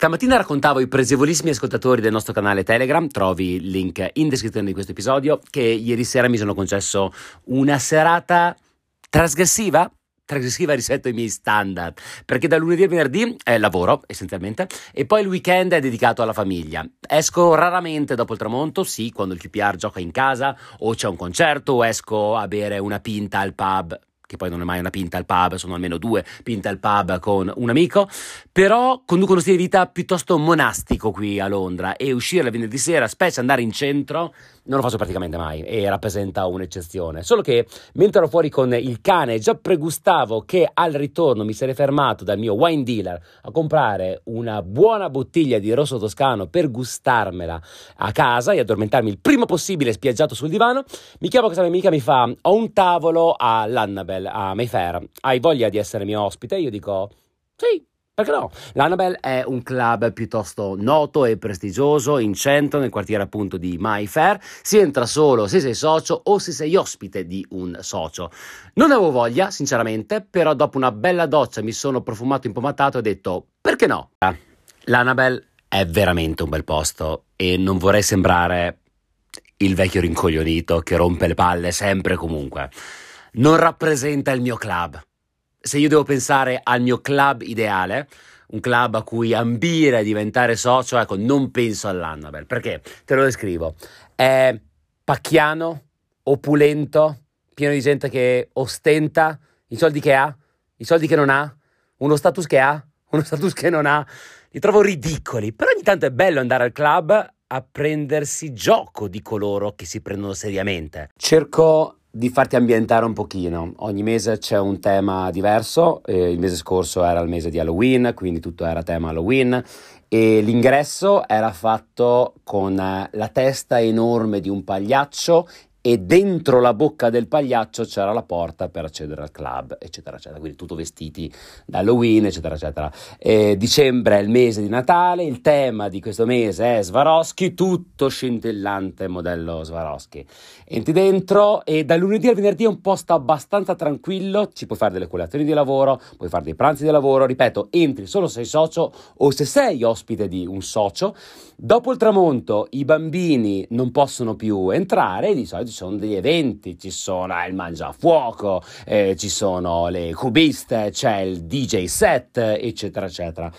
Stamattina raccontavo ai presevolissimi ascoltatori del nostro canale Telegram, trovi il link in descrizione di questo episodio, che ieri sera mi sono concesso una serata trasgressiva, trasgressiva rispetto ai miei standard, perché da lunedì al venerdì eh, lavoro essenzialmente e poi il weekend è dedicato alla famiglia. Esco raramente dopo il tramonto, sì, quando il QPR gioca in casa o c'è un concerto o esco a bere una pinta al pub che poi non è mai una pinta al pub, sono almeno due pinte al pub con un amico, però conduco uno stile di vita piuttosto monastico qui a Londra e uscire la venerdì sera, specie andare in centro, non lo faccio praticamente mai e rappresenta un'eccezione. Solo che mentre ero fuori con il cane già pregustavo che al ritorno mi sarei fermato dal mio wine dealer a comprare una buona bottiglia di rosso toscano per gustarmela a casa e addormentarmi il prima possibile spiaggiato sul divano, mi chiamo questa mia amica mi fa ho un tavolo Annabelle a Mayfair, hai voglia di essere mio ospite? Io dico sì, perché no? L'Annabelle è un club piuttosto noto e prestigioso in centro, nel quartiere appunto di Mayfair. Si entra solo se sei socio o se sei ospite di un socio. Non avevo voglia, sinceramente, però dopo una bella doccia mi sono profumato impomatato e ho detto perché no? L'Annabelle è veramente un bel posto e non vorrei sembrare il vecchio rincoglionito che rompe le palle sempre e comunque non rappresenta il mio club. Se io devo pensare al mio club ideale, un club a cui ambire a diventare socio, ecco, non penso all'Annabel. Perché? Te lo descrivo. È pacchiano, opulento, pieno di gente che ostenta i soldi che ha, i soldi che non ha, uno status che ha, uno status che non ha. Li trovo ridicoli, però ogni tanto è bello andare al club a prendersi gioco di coloro che si prendono seriamente. Cerco di farti ambientare un pochino. Ogni mese c'è un tema diverso, eh, il mese scorso era il mese di Halloween, quindi tutto era tema Halloween e l'ingresso era fatto con la testa enorme di un pagliaccio e dentro la bocca del pagliaccio c'era la porta per accedere al club, eccetera, eccetera. Quindi tutto vestiti da Halloween, eccetera, eccetera. E dicembre è il mese di Natale, il tema di questo mese è Swarovski, tutto scintillante modello Swarovski. Entri dentro e dal lunedì al venerdì è un posto abbastanza tranquillo, ci puoi fare delle colazioni di lavoro, puoi fare dei pranzi di lavoro, ripeto, entri solo se sei socio o se sei ospite di un socio. Dopo il tramonto i bambini non possono più entrare, di solito sono degli eventi, ci sono il mangiafuoco, eh, ci sono le cubiste, c'è il DJ set, eccetera, eccetera.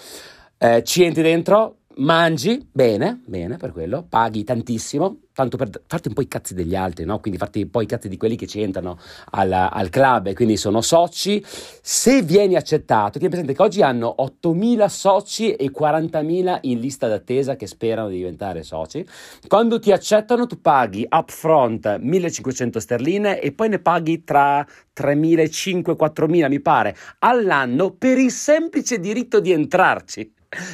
Eh, ci entri dentro, mangi bene, bene per quello, paghi tantissimo, tanto per farti un po' i cazzi degli altri, no? quindi farti un po' i cazzi di quelli che ci entrano al, al club e quindi sono soci. Se vieni accettato, tieni presente che oggi hanno 8.000 soci e 40.000 in lista d'attesa che sperano di diventare soci. Quando ti accettano tu paghi upfront 1.500 sterline e poi ne paghi tra 3.500 e 4.000 mi pare all'anno per il semplice diritto di entrarci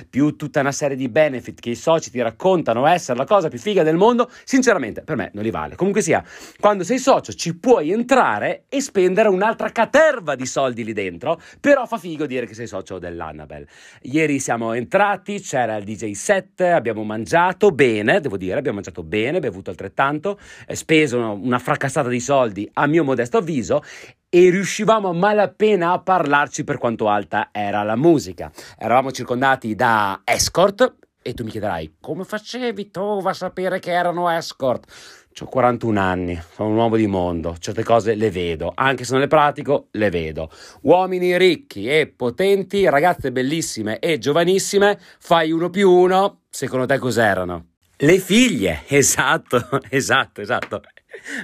più tutta una serie di benefit che i soci ti raccontano essere la cosa più figa del mondo, sinceramente per me non li vale. Comunque sia, quando sei socio ci puoi entrare e spendere un'altra caterva di soldi lì dentro, però fa figo dire che sei socio dell'Annabel. Ieri siamo entrati, c'era il DJ set, abbiamo mangiato bene, devo dire, abbiamo mangiato bene, bevuto altrettanto, speso una fracassata di soldi a mio modesto avviso e riuscivamo a malapena a parlarci per quanto alta era la musica. Eravamo circondati da escort e tu mi chiederai come facevi tu a sapere che erano escort? Ho 41 anni, sono un uomo di mondo, certe cose le vedo, anche se non le pratico, le vedo. Uomini ricchi e potenti, ragazze bellissime e giovanissime, fai uno più uno, secondo te cos'erano? Le figlie, esatto, esatto, esatto.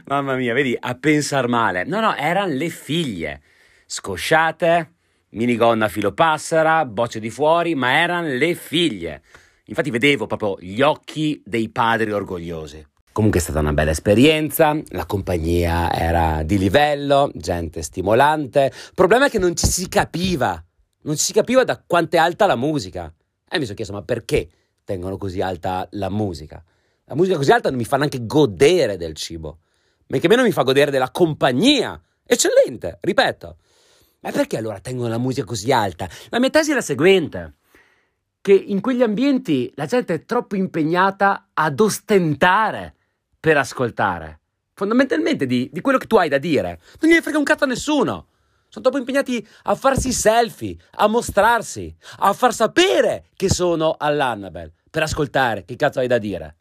Mamma mia, vedi, a pensar male. No, no, erano le figlie. Scosciate, minigonna filo passera, bocce di fuori, ma erano le figlie. Infatti vedevo proprio gli occhi dei padri orgogliosi. Comunque è stata una bella esperienza, la compagnia era di livello, gente stimolante. Problema è che non ci si capiva, non ci si capiva da quanto è alta la musica. E mi sono chiesto, ma perché tengono così alta la musica? La musica così alta non mi fa neanche godere del cibo, ma che meno mi fa godere della compagnia. Eccellente, ripeto. Ma perché allora tengono la musica così alta? La mia tesi è la seguente, che in quegli ambienti la gente è troppo impegnata ad ostentare per ascoltare. Fondamentalmente di, di quello che tu hai da dire. Non gliene frega un cazzo a nessuno. Sono troppo impegnati a farsi selfie, a mostrarsi, a far sapere che sono all'Annabel, per ascoltare che cazzo hai da dire.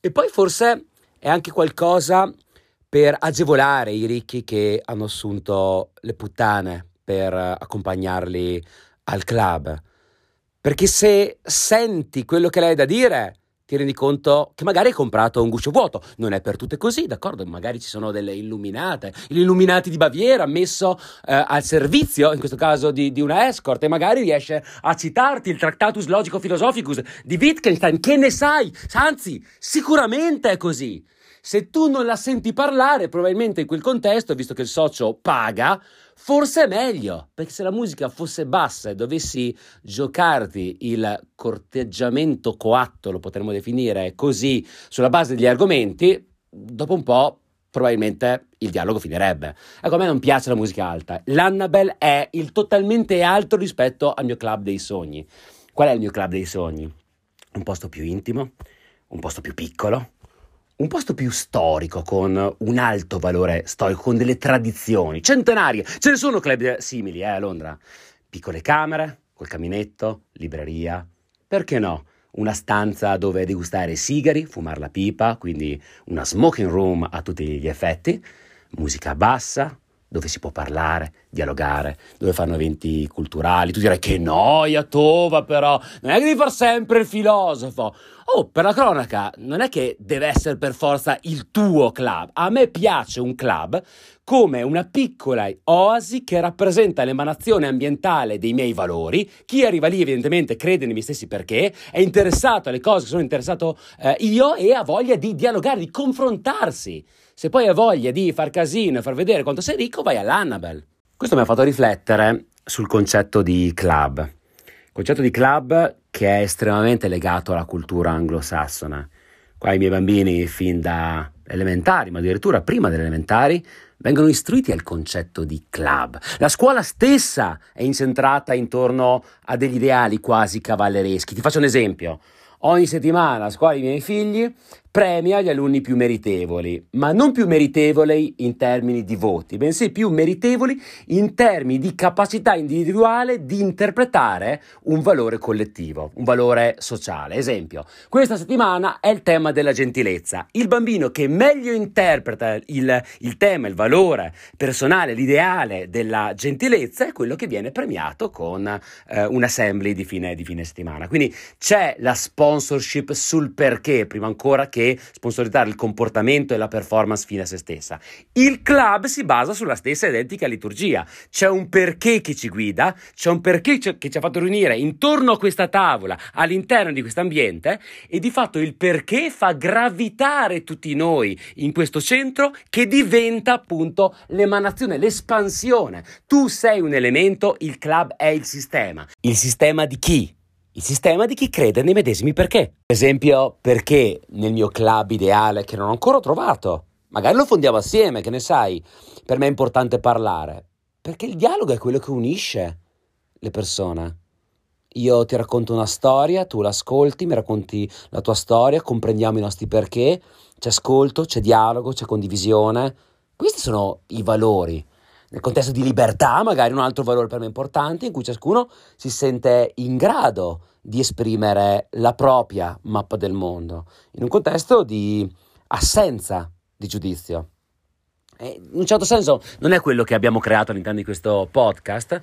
E poi forse è anche qualcosa per agevolare i ricchi che hanno assunto le puttane per accompagnarli al club. Perché se senti quello che lei ha da dire, ti rendi conto che magari hai comprato un guscio vuoto. Non è per tutte così, d'accordo? Magari ci sono delle illuminate, gli illuminati di Baviera messo eh, al servizio, in questo caso di, di, una escort, e magari riesce a citarti il Tractatus Logico Philosophicus di Wittgenstein. Che ne sai? Anzi, sicuramente è così. Se tu non la senti parlare, probabilmente in quel contesto, visto che il socio paga, forse è meglio, perché se la musica fosse bassa e dovessi giocarti il corteggiamento coatto, lo potremmo definire così, sulla base degli argomenti, dopo un po' probabilmente il dialogo finirebbe. Ecco, a me non piace la musica alta. L'Annabelle è il totalmente alto rispetto al mio club dei sogni. Qual è il mio club dei sogni? Un posto più intimo, un posto più piccolo, un posto più storico, con un alto valore storico, con delle tradizioni centenarie. Ce ne sono club simili eh, a Londra. Piccole camere, col caminetto, libreria. Perché no? Una stanza dove degustare sigari, fumare la pipa, quindi una smoking room a tutti gli effetti, musica bassa, dove si può parlare, dialogare, dove fanno eventi culturali. Tu direi che noia, tova però, non è che devi fare sempre il filosofo. Oh, per la cronaca, non è che deve essere per forza il tuo club. A me piace un club come una piccola oasi che rappresenta l'emanazione ambientale dei miei valori. Chi arriva lì evidentemente crede nei miei stessi perché, è interessato alle cose che sono interessato eh, io e ha voglia di dialogare, di confrontarsi. Se poi hai voglia di far casino e far vedere quanto sei ricco, vai all'Annabel. Questo mi ha fatto riflettere sul concetto di club. Il concetto di club che è estremamente legato alla cultura anglosassone. Qua i miei bambini, fin da elementari, ma addirittura prima delle elementari, vengono istruiti al concetto di club. La scuola stessa è incentrata intorno a degli ideali quasi cavallereschi. Ti faccio un esempio. Ogni settimana a scuola dei miei figli premia gli alunni più meritevoli, ma non più meritevoli in termini di voti, bensì più meritevoli in termini di capacità individuale di interpretare un valore collettivo, un valore sociale. Esempio, questa settimana è il tema della gentilezza. Il bambino che meglio interpreta il, il tema, il valore personale, l'ideale della gentilezza è quello che viene premiato con eh, un assembly di fine, di fine settimana. Quindi c'è la sponsorship sul perché, prima ancora che che sponsorizzare il comportamento e la performance fine a se stessa. Il club si basa sulla stessa identica liturgia. C'è un perché che ci guida, c'è un perché che ci ha fatto riunire intorno a questa tavola, all'interno di questo ambiente e di fatto il perché fa gravitare tutti noi in questo centro che diventa appunto l'emanazione, l'espansione. Tu sei un elemento, il club è il sistema. Il sistema di chi? Il sistema di chi crede nei medesimi perché. Per esempio, perché nel mio club ideale, che non ho ancora trovato, magari lo fondiamo assieme, che ne sai, per me è importante parlare, perché il dialogo è quello che unisce le persone. Io ti racconto una storia, tu l'ascolti, mi racconti la tua storia, comprendiamo i nostri perché, c'è ascolto, c'è dialogo, c'è condivisione. Questi sono i valori nel contesto di libertà, magari un altro valore per me importante, in cui ciascuno si sente in grado di esprimere la propria mappa del mondo, in un contesto di assenza di giudizio. E in un certo senso non è quello che abbiamo creato all'interno di questo podcast,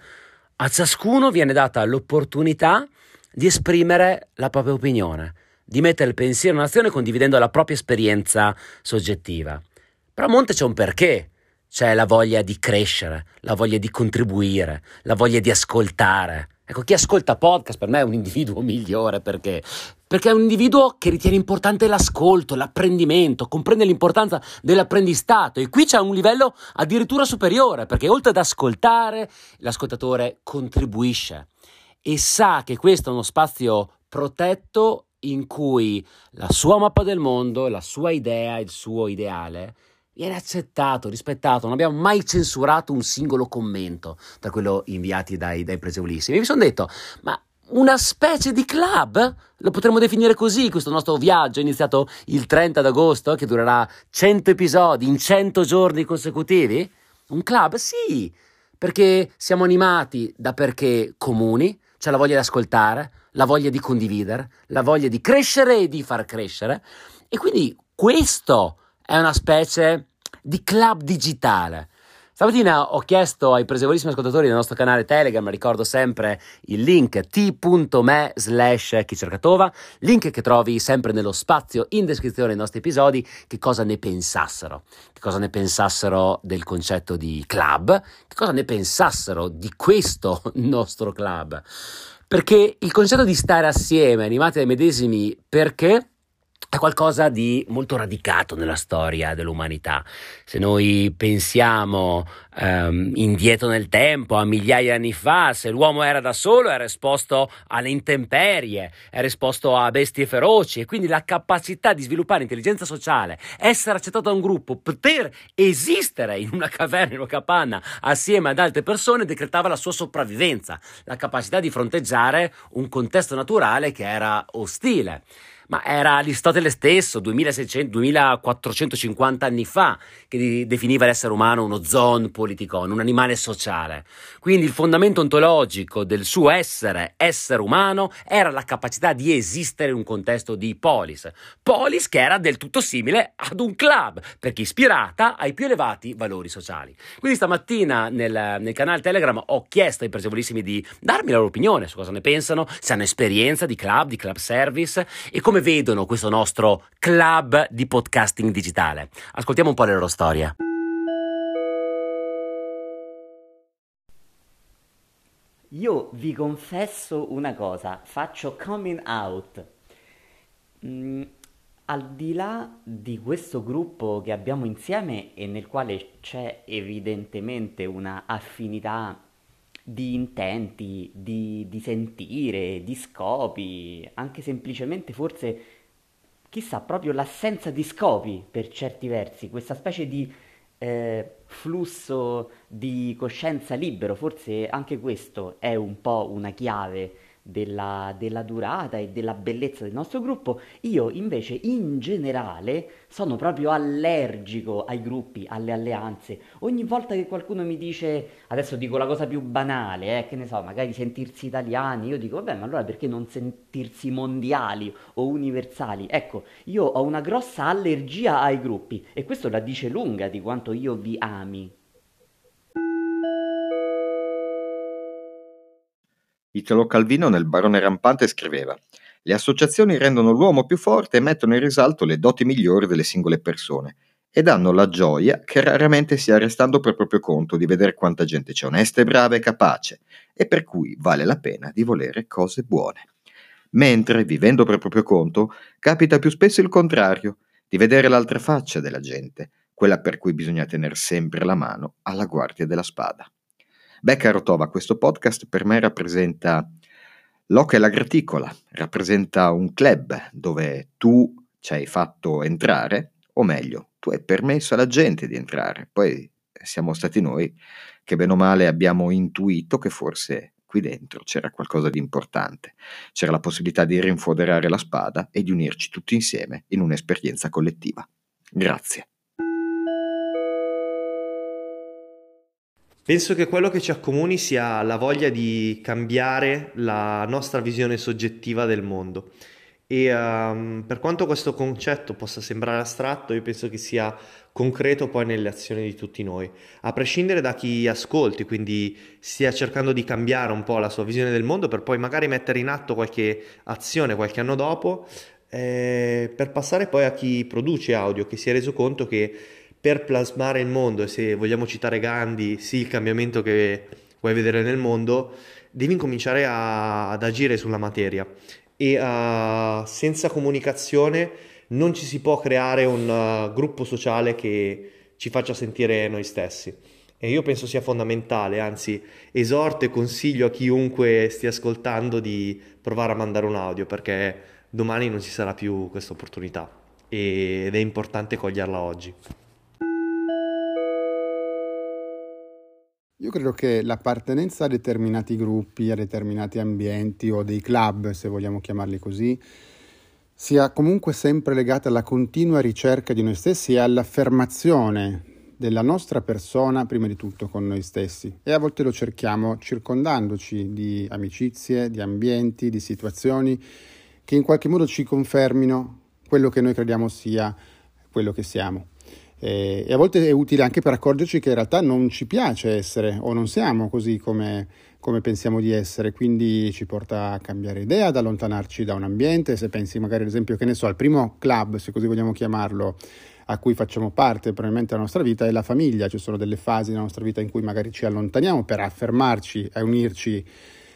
a ciascuno viene data l'opportunità di esprimere la propria opinione, di mettere il pensiero in azione condividendo la propria esperienza soggettiva. Però a monte c'è un perché, c'è la voglia di crescere, la voglia di contribuire, la voglia di ascoltare. Ecco, chi ascolta podcast per me è un individuo migliore perché? Perché è un individuo che ritiene importante l'ascolto, l'apprendimento, comprende l'importanza dell'apprendistato e qui c'è un livello addirittura superiore perché oltre ad ascoltare, l'ascoltatore contribuisce e sa che questo è uno spazio protetto in cui la sua mappa del mondo, la sua idea, il suo ideale viene accettato, rispettato, non abbiamo mai censurato un singolo commento tra quello inviati dai, dai presevolissimi. E mi sono detto, ma una specie di club? Lo potremmo definire così, questo nostro viaggio iniziato il 30 d'agosto, che durerà 100 episodi in 100 giorni consecutivi? Un club? Sì, perché siamo animati da perché comuni, cioè la voglia di ascoltare, la voglia di condividere, la voglia di crescere e di far crescere. E quindi questo è una specie di club digitale Stamattina ho chiesto ai presevolissimi ascoltatori del nostro canale Telegram, ricordo sempre il link t.me slash chicercatova, link che trovi sempre nello spazio in descrizione dei nostri episodi, che cosa ne pensassero, che cosa ne pensassero del concetto di club, che cosa ne pensassero di questo nostro club. Perché il concetto di stare assieme, animati dai medesimi, perché? È qualcosa di molto radicato nella storia dell'umanità. Se noi pensiamo um, indietro nel tempo, a migliaia di anni fa, se l'uomo era da solo era esposto alle intemperie, era esposto a bestie feroci e quindi la capacità di sviluppare intelligenza sociale, essere accettato da un gruppo, poter esistere in una caverna, in una capanna assieme ad altre persone decretava la sua sopravvivenza, la capacità di fronteggiare un contesto naturale che era ostile ma era Aristotele stesso, 2600-2450 anni fa, che definiva l'essere umano uno zon politicon, un animale sociale. Quindi il fondamento ontologico del suo essere, essere umano, era la capacità di esistere in un contesto di polis. Polis che era del tutto simile ad un club, perché ispirata ai più elevati valori sociali. Quindi stamattina nel, nel canale Telegram ho chiesto ai presevolissimi di darmi la loro opinione su cosa ne pensano, se hanno esperienza di club, di club service e come come vedono questo nostro club di podcasting digitale. Ascoltiamo un po' le loro storie. Io vi confesso una cosa, faccio coming out. Mm, al di là di questo gruppo che abbiamo insieme e nel quale c'è evidentemente una affinità di intenti, di, di sentire, di scopi, anche semplicemente forse, chissà, proprio l'assenza di scopi per certi versi, questa specie di eh, flusso di coscienza libero, forse anche questo è un po' una chiave della, della, durata e della bellezza del nostro gruppo, io invece in generale sono proprio allergico ai gruppi, alle alleanze. Ogni volta che qualcuno mi dice, adesso dico la cosa più banale, eh, che ne so, magari sentirsi italiani, io dico, vabbè, ma allora perché non sentirsi mondiali o universali? Ecco, io ho una grossa allergia ai gruppi e questo la dice lunga di quanto io vi ami. Italo Calvino nel Barone Rampante scriveva le associazioni rendono l'uomo più forte e mettono in risalto le doti migliori delle singole persone e danno la gioia che raramente si ha restando per proprio conto di vedere quanta gente c'è onesta e brava e capace e per cui vale la pena di volere cose buone. Mentre, vivendo per proprio conto, capita più spesso il contrario, di vedere l'altra faccia della gente, quella per cui bisogna tenere sempre la mano alla guardia della spada. Becca Rotova, questo podcast per me rappresenta l'Oca e la Graticola, rappresenta un club dove tu ci hai fatto entrare, o meglio, tu hai permesso alla gente di entrare, poi siamo stati noi che bene o male abbiamo intuito che forse qui dentro c'era qualcosa di importante, c'era la possibilità di rinfoderare la spada e di unirci tutti insieme in un'esperienza collettiva. Grazie. Penso che quello che ci accomuni sia la voglia di cambiare la nostra visione soggettiva del mondo. E um, per quanto questo concetto possa sembrare astratto, io penso che sia concreto poi nelle azioni di tutti noi, a prescindere da chi ascolti, quindi stia cercando di cambiare un po' la sua visione del mondo per poi magari mettere in atto qualche azione qualche anno dopo, eh, per passare poi a chi produce audio, che si è reso conto che per plasmare il mondo, e se vogliamo citare Gandhi, sì, il cambiamento che vuoi vedere nel mondo, devi incominciare a, ad agire sulla materia e uh, senza comunicazione non ci si può creare un uh, gruppo sociale che ci faccia sentire noi stessi. E io penso sia fondamentale, anzi esorto e consiglio a chiunque stia ascoltando di provare a mandare un audio perché domani non ci sarà più questa opportunità ed è importante coglierla oggi. Io credo che l'appartenenza a determinati gruppi, a determinati ambienti o dei club, se vogliamo chiamarli così, sia comunque sempre legata alla continua ricerca di noi stessi e all'affermazione della nostra persona prima di tutto con noi stessi e a volte lo cerchiamo circondandoci di amicizie, di ambienti, di situazioni che in qualche modo ci confermino quello che noi crediamo sia quello che siamo. E, a volte è utile anche per accorgerci che in realtà non ci piace essere o non siamo così come, come pensiamo di essere, quindi ci porta a cambiare idea, ad allontanarci da un ambiente. Se pensi magari ad esempio, che ne so, al primo club, se così vogliamo chiamarlo, a cui facciamo parte probabilmente della nostra vita è la famiglia, ci sono delle fasi nella nostra vita in cui magari ci allontaniamo per affermarci e unirci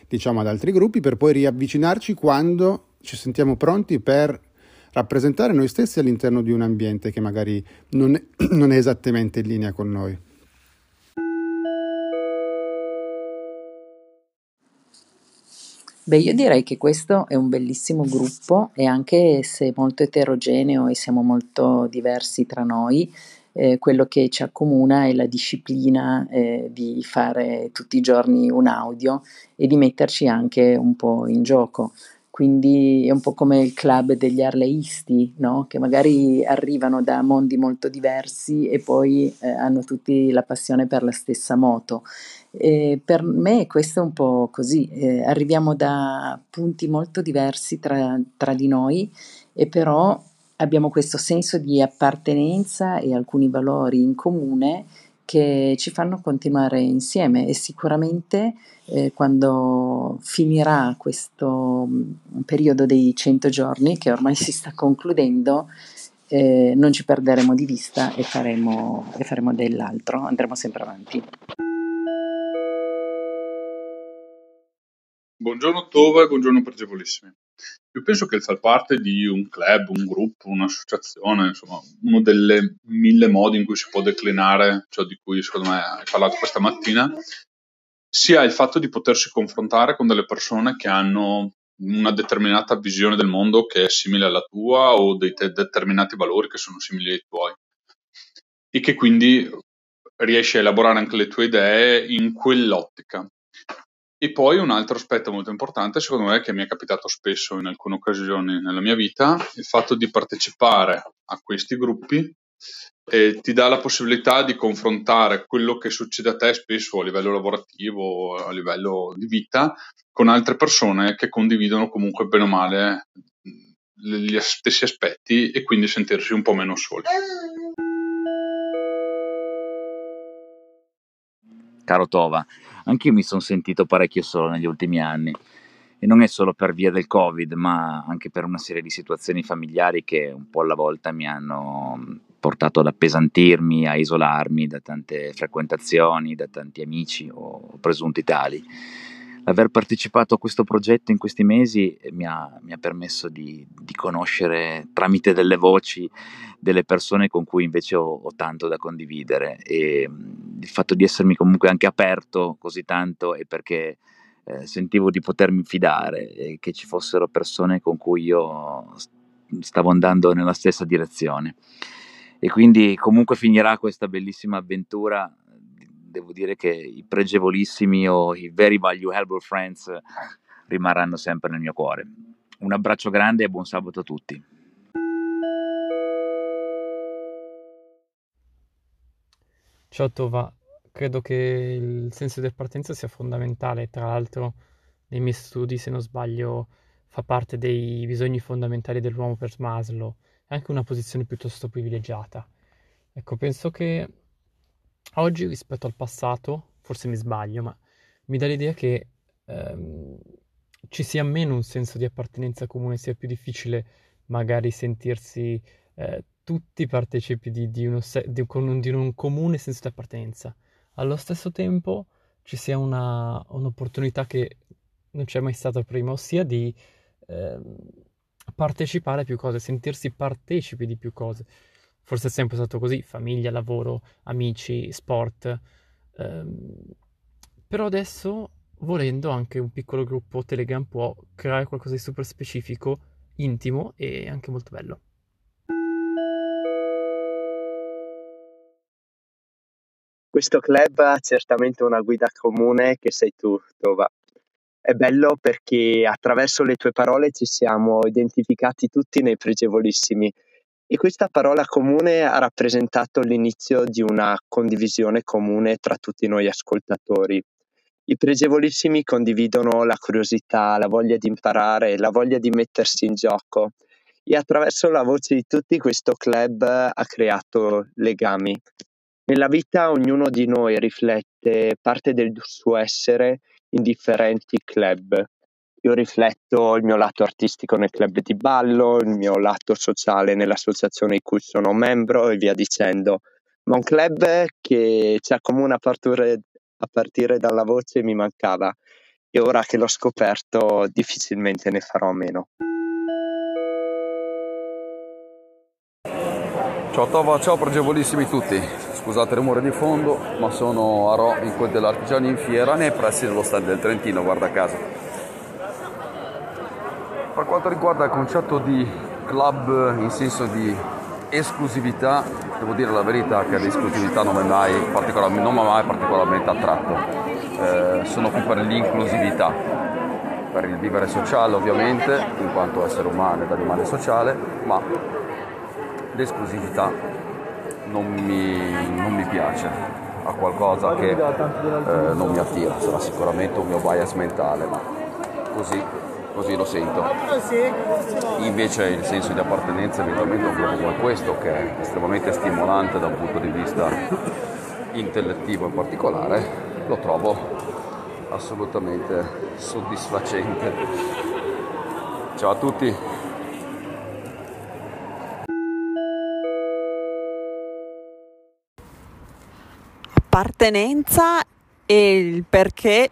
diciamo ad altri gruppi per poi riavvicinarci quando ci sentiamo pronti per rappresentare noi stessi all'interno di un ambiente che magari non è, non è esattamente in linea con noi. Beh, io direi che questo è un bellissimo gruppo e anche se molto eterogeneo e siamo molto diversi tra noi, eh, quello che ci accomuna è la disciplina eh, di fare tutti i giorni un audio e di metterci anche un po' in gioco. Quindi è un po' come il club degli arleisti, no? che magari arrivano da mondi molto diversi e poi eh, hanno tutti la passione per la stessa moto. E per me questo è un po' così, eh, arriviamo da punti molto diversi tra, tra di noi e però abbiamo questo senso di appartenenza e alcuni valori in comune che ci fanno continuare insieme e sicuramente eh, quando finirà questo mm, periodo dei 100 giorni che ormai si sta concludendo eh, non ci perderemo di vista e faremo, e faremo dell'altro, andremo sempre avanti. Buongiorno Tova e buongiorno pregevolissimi. Io penso che il far parte di un club, un gruppo, un'associazione, insomma, uno delle mille modi in cui si può declinare ciò di cui secondo me hai parlato questa mattina, sia il fatto di potersi confrontare con delle persone che hanno una determinata visione del mondo che è simile alla tua o dei te- determinati valori che sono simili ai tuoi e che quindi riesci a elaborare anche le tue idee in quell'ottica. E poi un altro aspetto molto importante, secondo me, che mi è capitato spesso in alcune occasioni nella mia vita, il fatto di partecipare a questi gruppi eh, ti dà la possibilità di confrontare quello che succede a te spesso a livello lavorativo, a livello di vita, con altre persone che condividono comunque bene o male gli stessi aspetti e quindi sentirsi un po' meno soli. Caro Tova, anche io mi sono sentito parecchio solo negli ultimi anni e non è solo per via del Covid, ma anche per una serie di situazioni familiari che un po' alla volta mi hanno portato ad appesantirmi, a isolarmi da tante frequentazioni, da tanti amici o presunti tali. L'aver partecipato a questo progetto in questi mesi mi ha, mi ha permesso di, di, conoscere tramite delle voci delle persone con cui invece ho, ho tanto da condividere e il fatto di essermi comunque anche aperto così tanto è perché eh, sentivo di potermi fidare e che ci fossero persone con cui io stavo andando nella stessa direzione. E quindi comunque finirà questa bellissima avventura. Devo dire che i pregevolissimi o i very valuable friends rimarranno sempre nel mio cuore. Un abbraccio grande e buon sabato a tutti. Ciao Tova, credo che il senso di appartenenza sia fondamentale, tra l'altro nei miei studi, se non sbaglio, fa parte dei bisogni fondamentali dell'uomo per Maslow, è anche una posizione piuttosto privilegiata. Ecco, penso che oggi rispetto al passato, forse mi sbaglio, ma mi dà l'idea che ehm, ci sia meno un senso di appartenenza comune, sia più difficile magari sentirsi eh, tutti partecipi di, di, uno, di, un, di un comune senso di appartenenza allo stesso tempo ci sia una, un'opportunità che non c'è mai stata prima, ossia di eh, partecipare a più cose, sentirsi partecipi di più cose. Forse è sempre stato così, famiglia, lavoro, amici, sport. Ehm, però adesso, volendo, anche un piccolo gruppo Telegram può creare qualcosa di super specifico, intimo e anche molto bello. Questo club ha certamente una guida comune che sei tu, Tova. È bello perché attraverso le tue parole ci siamo identificati tutti nei pregevolissimi e questa parola comune ha rappresentato l'inizio di una condivisione comune tra tutti noi ascoltatori. I pregevolissimi condividono la curiosità, la voglia di imparare, la voglia di mettersi in gioco e attraverso la voce di tutti questo club ha creato legami. Nella vita ognuno di noi riflette parte del suo essere in differenti club. Io rifletto il mio lato artistico nel club di ballo, il mio lato sociale nell'associazione di cui sono membro e via dicendo. Ma un club che ci accomuna a partire, a partire dalla voce mi mancava e ora che l'ho scoperto difficilmente ne farò a meno. Ciao Tova, ciao pregevolissimi tutti. Scusate il rumore di fondo, ma sono a Ro in quel dell'Artigiani in fiera nei pressi dello stand del Trentino, guarda caso. Per quanto riguarda il concetto di club in senso di esclusività, devo dire la verità che l'esclusività non mi ha mai, mai, particolarmente attratto. Eh, sono qui per l'inclusività, per il vivere sociale ovviamente, in quanto essere umano ed animale sociale, ma l'esclusività non mi, non mi piace, ha qualcosa che eh, non mi attira, sarà sicuramente un mio bias mentale, ma così così lo sento. Invece il senso di appartenenza eventualmente a un gruppo come questo, che è estremamente stimolante da un punto di vista intellettivo in particolare, lo trovo assolutamente soddisfacente. Ciao a tutti! Appartenenza e il perché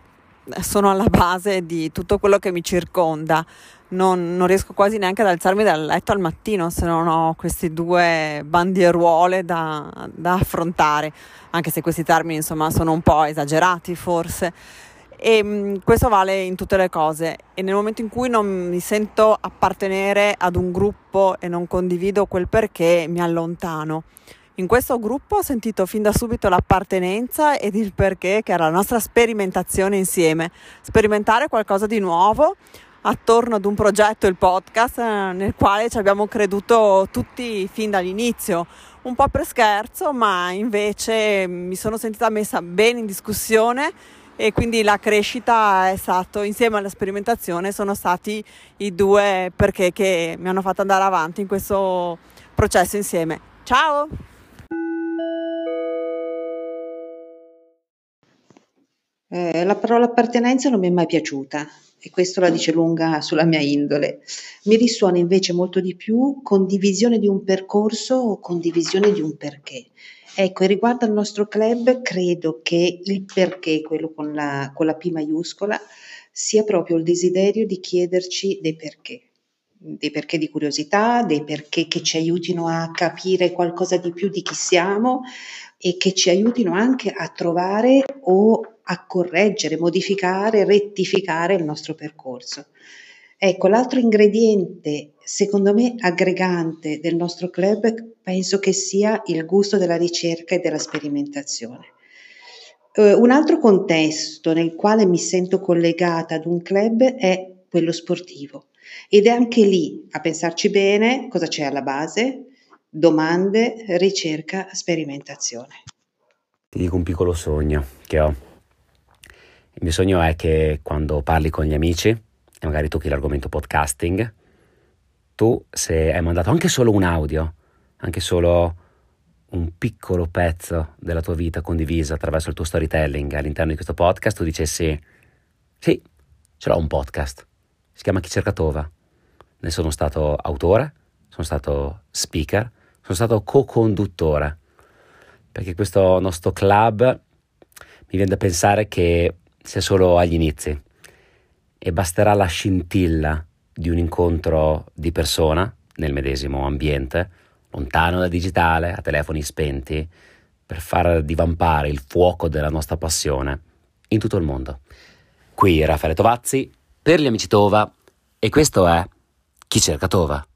sono alla base di tutto quello che mi circonda. Non, non, riesco quasi neanche ad alzarmi dal letto al mattino se non ho queste due bandieruole da, da affrontare, anche se questi termini insomma sono un po' esagerati forse. E mh, questo vale in tutte le cose e nel momento in cui non mi sento appartenere ad un gruppo e non condivido quel perché mi allontano. In questo gruppo ho sentito fin da subito l'appartenenza ed il perché, che era la nostra sperimentazione insieme. Sperimentare qualcosa di nuovo attorno ad un progetto, il podcast, eh, nel quale ci abbiamo creduto tutti fin dall'inizio. Un po' per scherzo, ma invece mi sono sentita messa bene in discussione e quindi la crescita è stato insieme alla sperimentazione sono stati i due perché che mi hanno fatto andare avanti in questo processo insieme. Ciao! Eh, la parola appartenenza non mi è mai piaciuta e questo la dice lunga sulla mia indole. Mi risuona invece molto di più condivisione di un percorso o condivisione di un perché. Ecco, e riguardo al nostro club, credo che il perché, quello con la, con la P maiuscola, sia proprio il desiderio di chiederci dei perché dei perché di curiosità, dei perché che ci aiutino a capire qualcosa di più di chi siamo e che ci aiutino anche a trovare o a correggere, modificare, rettificare il nostro percorso. Ecco, l'altro ingrediente, secondo me, aggregante del nostro club, penso che sia il gusto della ricerca e della sperimentazione. Uh, un altro contesto nel quale mi sento collegata ad un club è quello sportivo ed è anche lì, a pensarci bene, cosa c'è alla base? Domande, ricerca, sperimentazione. Ti dico un piccolo sogno che ho il mio sogno è che quando parli con gli amici e magari tocchi l'argomento podcasting, tu se hai mandato anche solo un audio, anche solo un piccolo pezzo della tua vita condivisa attraverso il tuo storytelling all'interno di questo podcast, tu dicessi sì, ce l'ho un podcast, si chiama Chi cerca Tova. Ne sono stato autore, sono stato speaker, sono stato co-conduttore, perché questo nostro club mi viene da pensare che sia solo agli inizi e basterà la scintilla di un incontro di persona nel medesimo ambiente, lontano dal digitale, a telefoni spenti, per far divampare il fuoco della nostra passione in tutto il mondo. Qui Raffaele Tovazzi per gli amici Tova e questo è Chi cerca Tova.